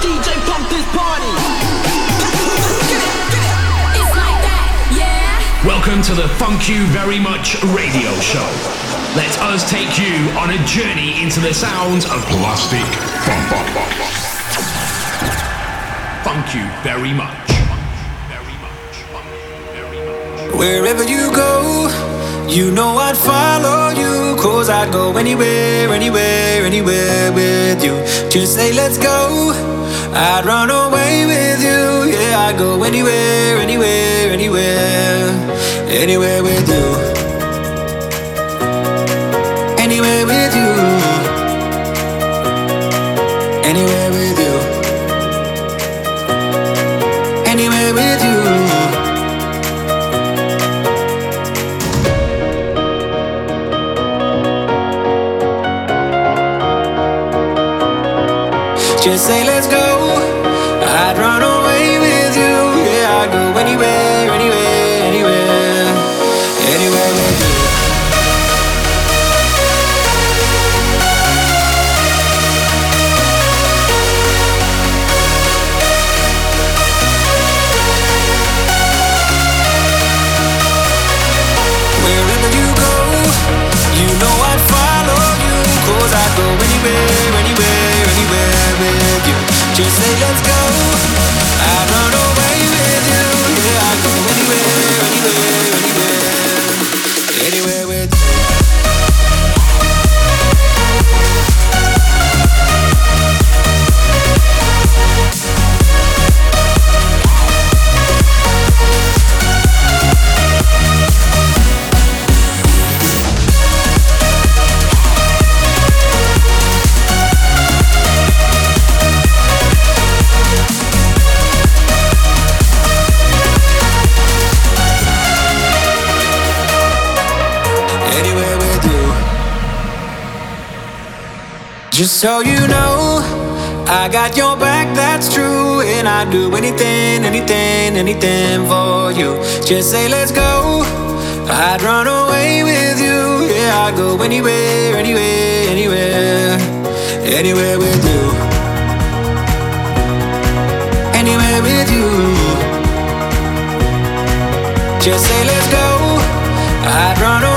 DJ, pump this party. It's like that, yeah. Welcome to the Funk You Very Much radio show. Let us take you on a journey into the sounds of Plastik Funk. Funk You Very Much. Wherever you go, you know I'd follow you. Cause I'd go anywhere, anywhere, anywhere with you. Just say, let's go. I'd run away with you. Yeah, I'd go anywhere, anywhere, anywhere, anywhere with you. Anywhere with you. Anywhere with you. Anywhere with you. Just say let's go. Just say let's go. Just so you know, I got your back, that's true. And I'd do anything, anything, anything for you. Just say, let's go. I'd run away with you. Yeah, I'd go anywhere, anywhere, anywhere, anywhere with you. Anywhere with you. Just say, let's go. I'd run away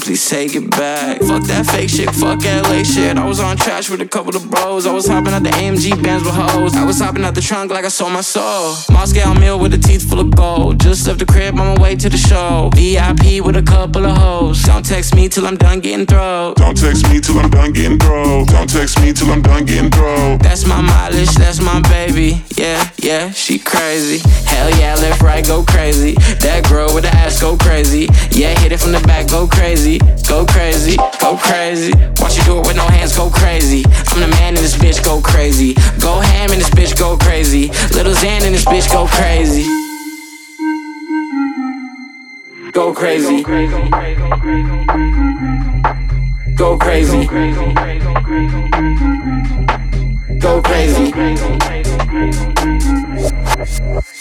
please take it back. Fuck that fake shit, fuck LA shit. I was on trash with a couple of bros. I was hopping out the AMG bands with hoes. I was hopping out the trunk like I sold my soul. Moscow meal with a teeth full of gold. Just left the crib on my way to the show. VIP with a couple of hoes. Don't text me till I'm done getting throw. Don't text me till I'm done getting throw. Don't text me till I'm done getting throw. That's my mileage, that's my baby. Yeah, yeah, she crazy. Hell yeah, left, right, go crazy. That girl with the ass go crazy. Yeah, hit it from the back, go crazy. Go crazy, go crazy. Watch you do it with no hands, go crazy. I'm the man in this bitch, go crazy. Go ham in this bitch, go crazy. Lil Xan in this bitch, go crazy. Go crazy. Go crazy. Go crazy. Go crazy.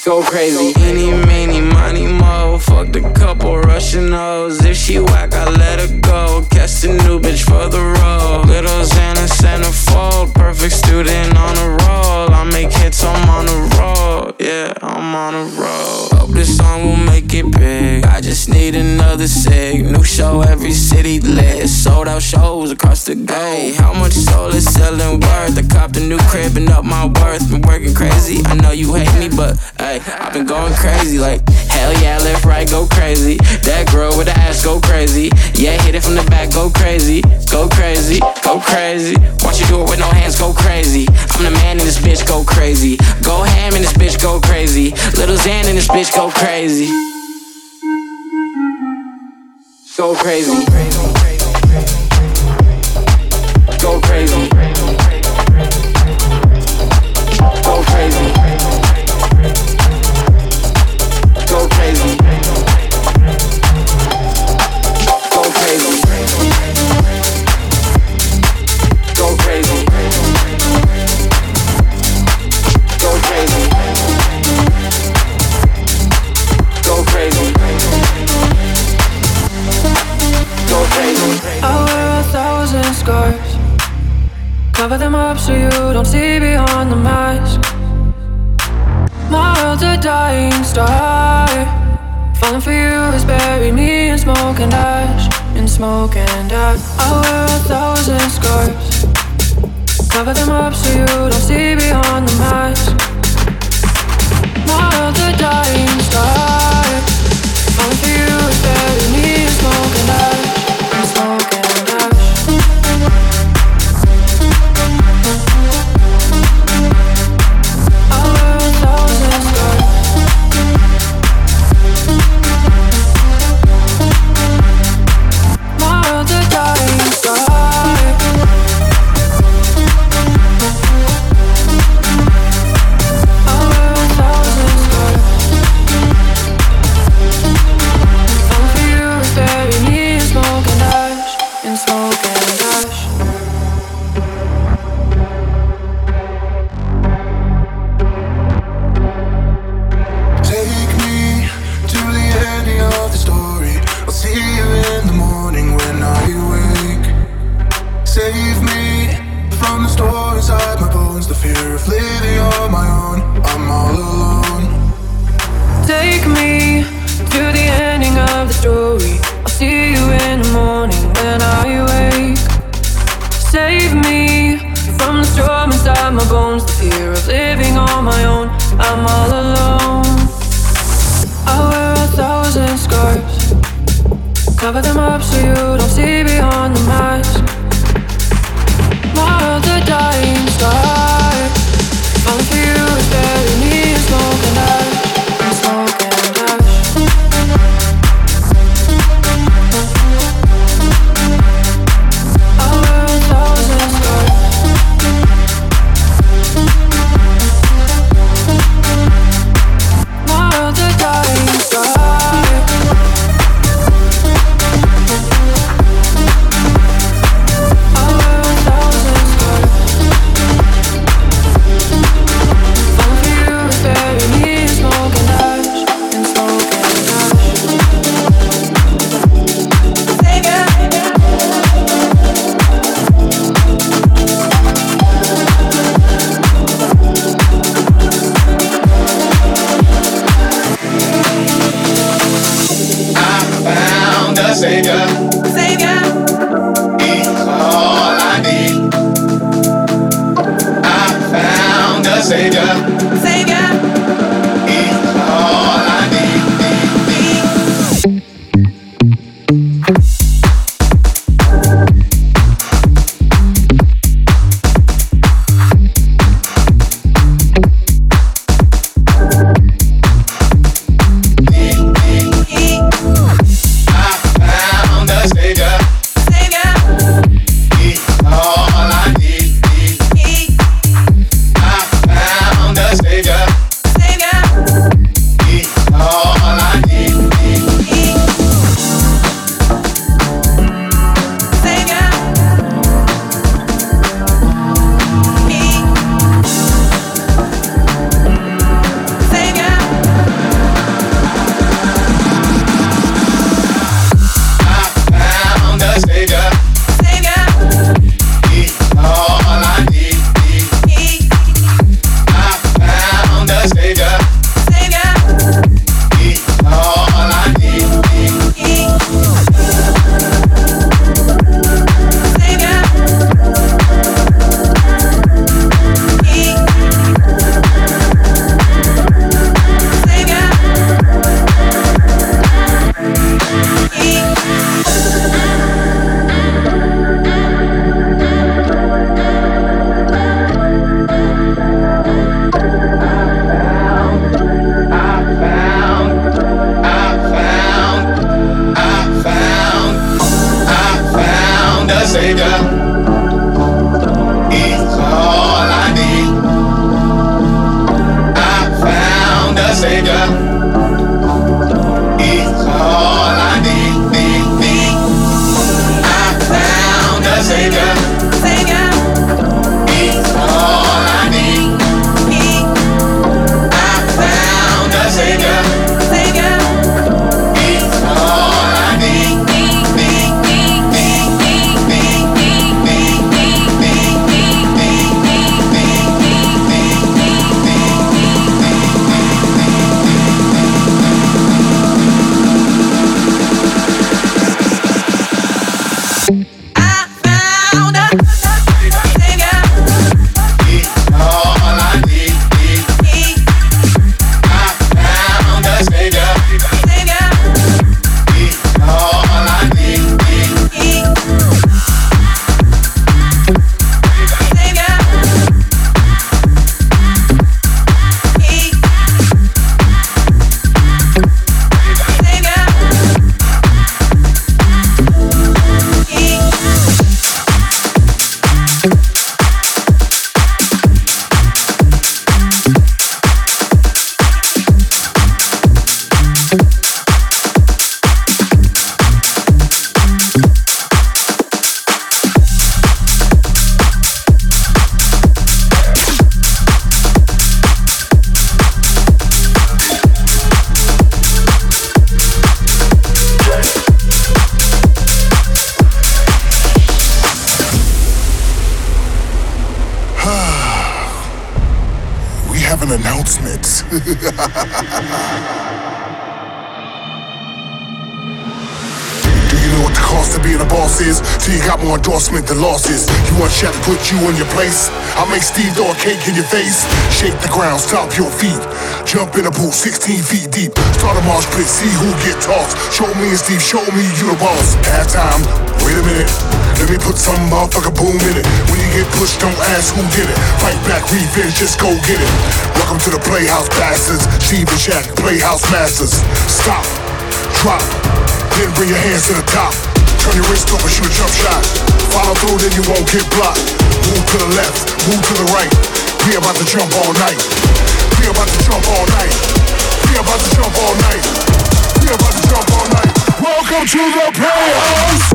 Go crazy, any, many, money, mo. Fucked a couple Russian hoes. If she whack, I let her go. Catch a new bitch for the road. Little Xana centerfold. Perfect student on a roll. I make hits, I'm on a roll. Yeah, I'm on a roll. Hope this song will make it big. I just need another sig. New show, every city lit. Sold out shows across the globe. How much soul is selling worth? I copped a new crib and up my worth. Been working crazy. I know you hate me, but hey, I've been going crazy. Like, hell yeah, left, right, go crazy. That girl with the ass go crazy. Yeah, hit it from the back, go crazy. Go crazy, go crazy. Watch you do it with no hands, go crazy. I'm the man in this bitch, go crazy. Go ham in this bitch, go crazy. Lil Xan in this bitch, go crazy. Go crazy. Go crazy. Go and ash. In smoke and ash. I wear a thousand scars. Cover them up so you don't see beyond the mask. Savior. You in your place? I'll make Steve throw a cake in your face. Shake the ground, stop your feet. Jump in a pool 16 feet deep. Start a mosh pit, see who get tossed. Show me and Steve, show me you the boss. Half time, wait a minute. Let me put some motherfucker boom in it. When you get pushed, don't ask who did it. Fight back, revenge, just go get it. Welcome to the Playhouse Bastards. Steve and Shaq, Playhouse Masters. Stop, drop, then bring your hands to the top. Turn your wrist over, shoot a jump shot. Follow through, then you won't get blocked. Move to the left, move to the right. We about to jump all night. We about to jump all night. We about to jump all night. We about to jump all night. Welcome to the playhouse.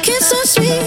Looking so sweet.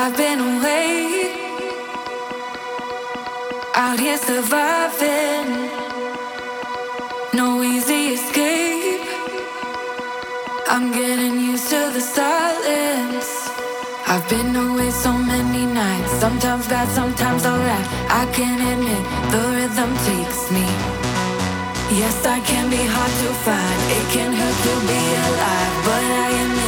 I've been away, out here surviving. No easy escape. I'm getting used to the silence. I've been away so many nights, sometimes bad, sometimes alright. I can't admit the rhythm takes me. Yes, I can be hard to find. It can hurt to be alive, but I admit.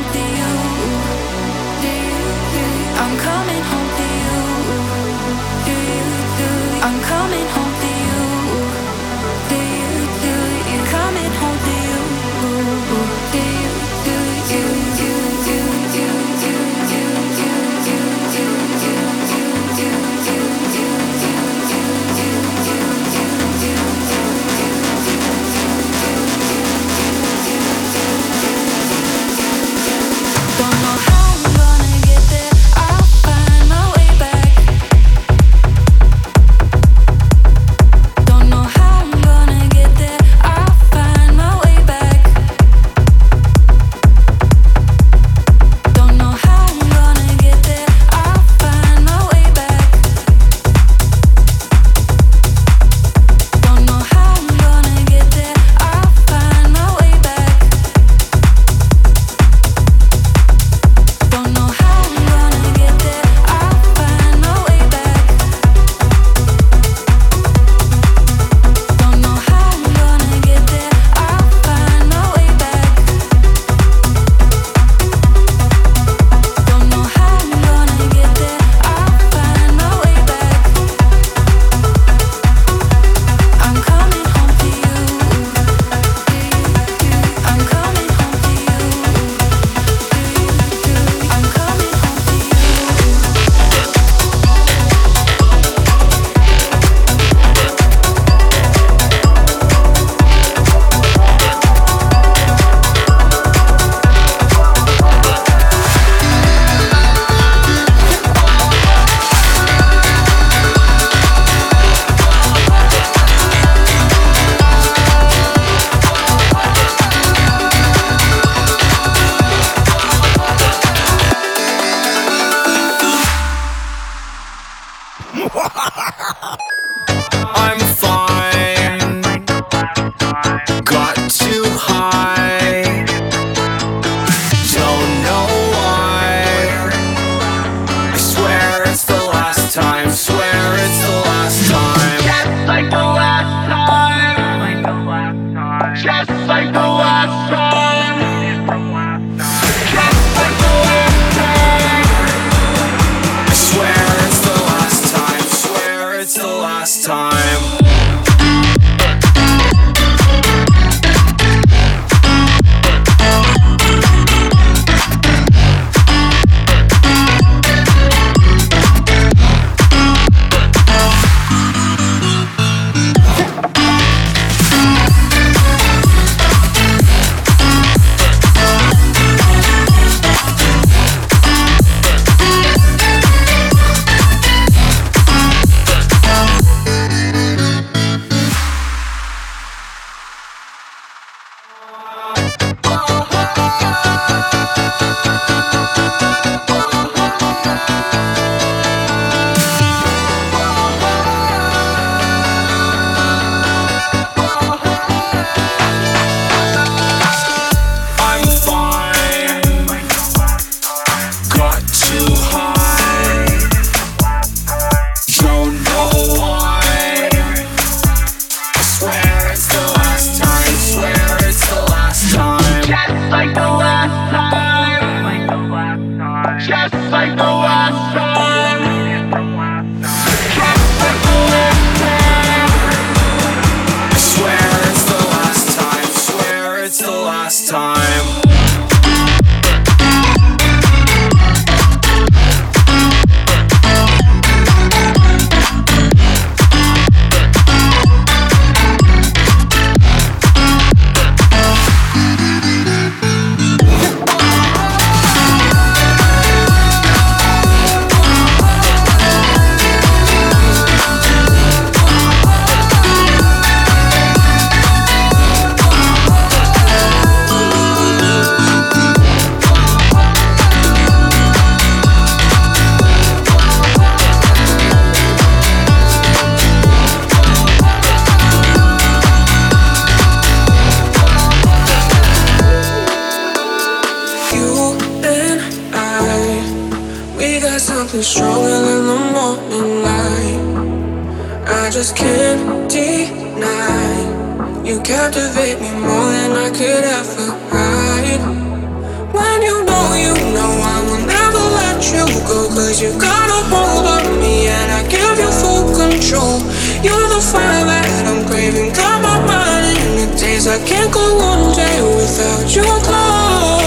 You're the fire that I'm craving. Got my mind in the days I can't go one day without your call.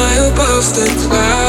high above the clouds.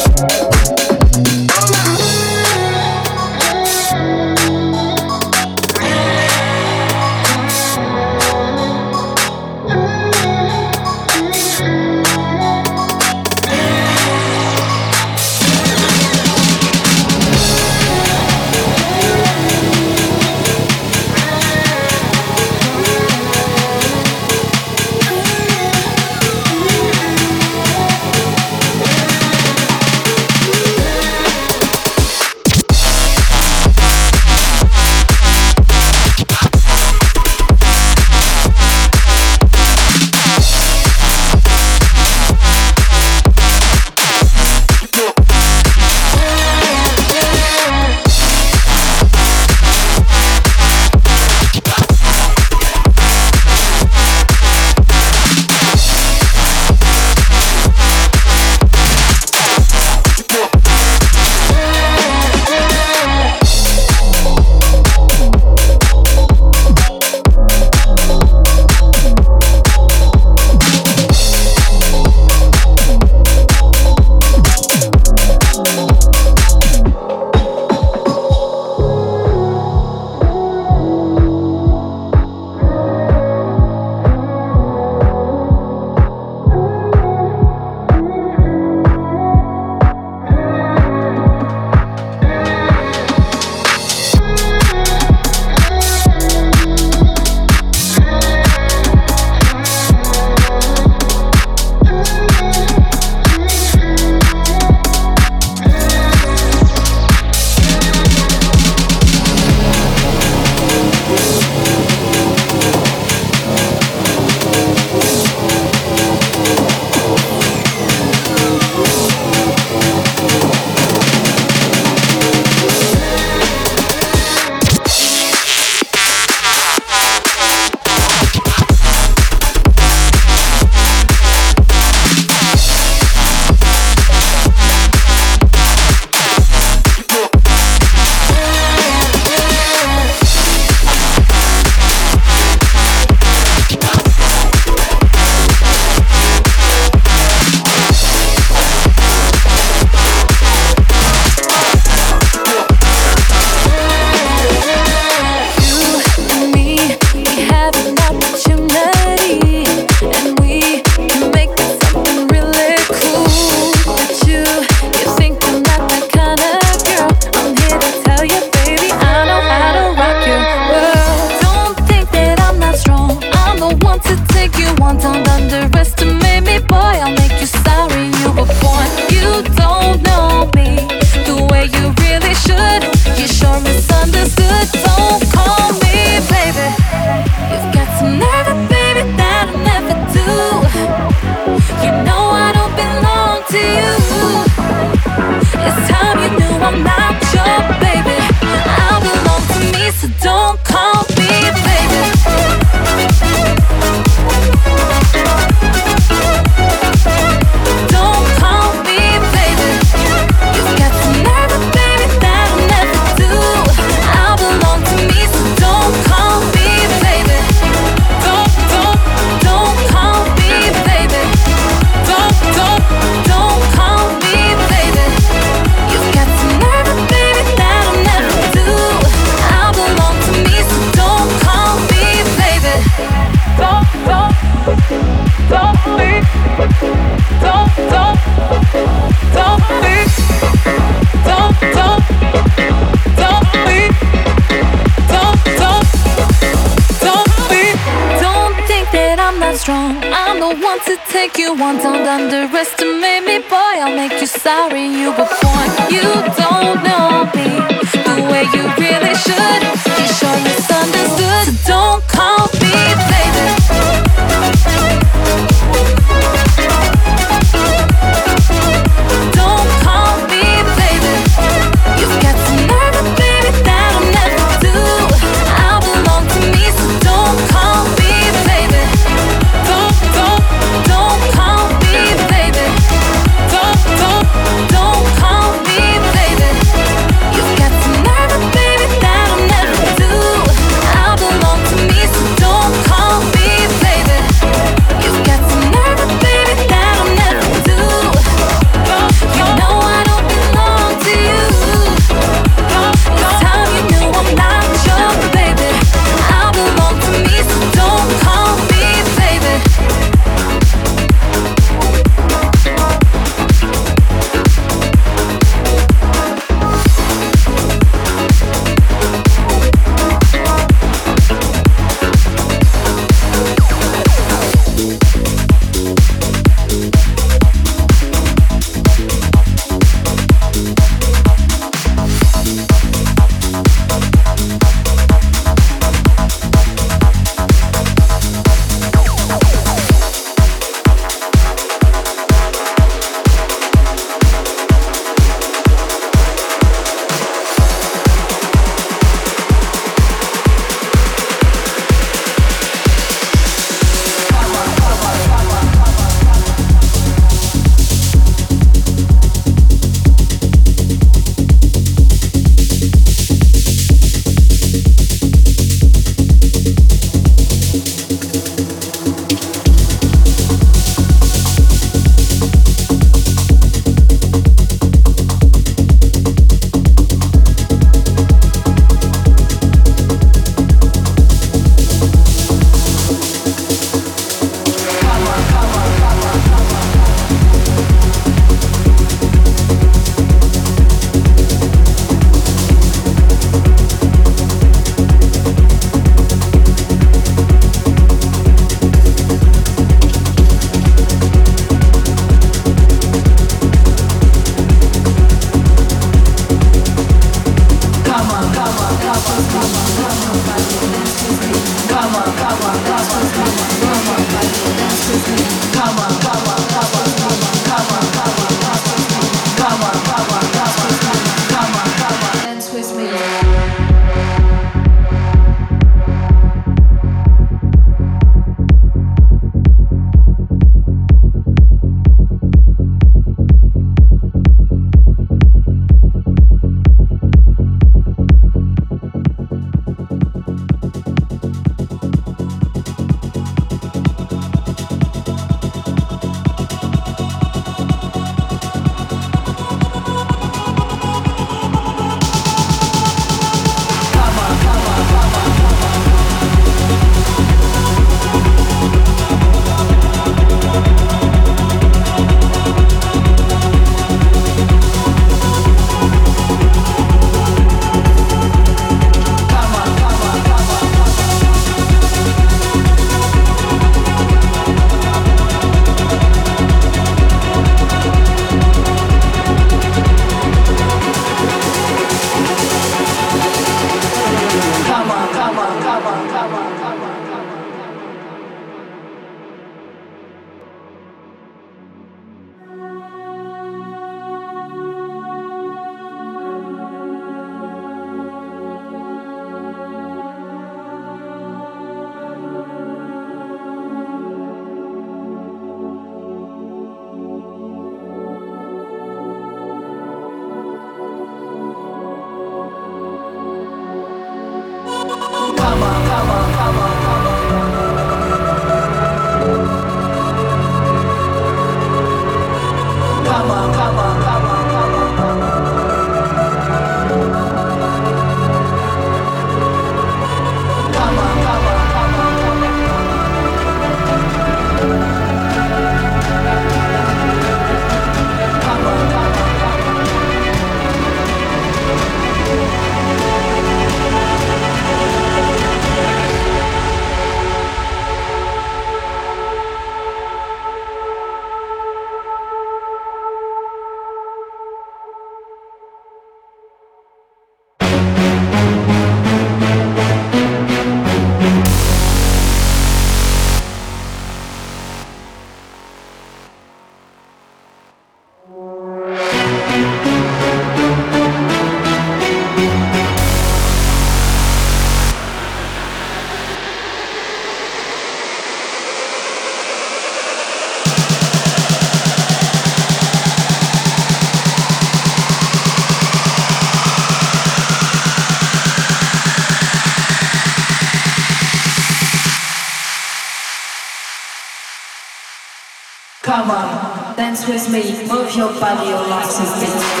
With me, move your body, your legs a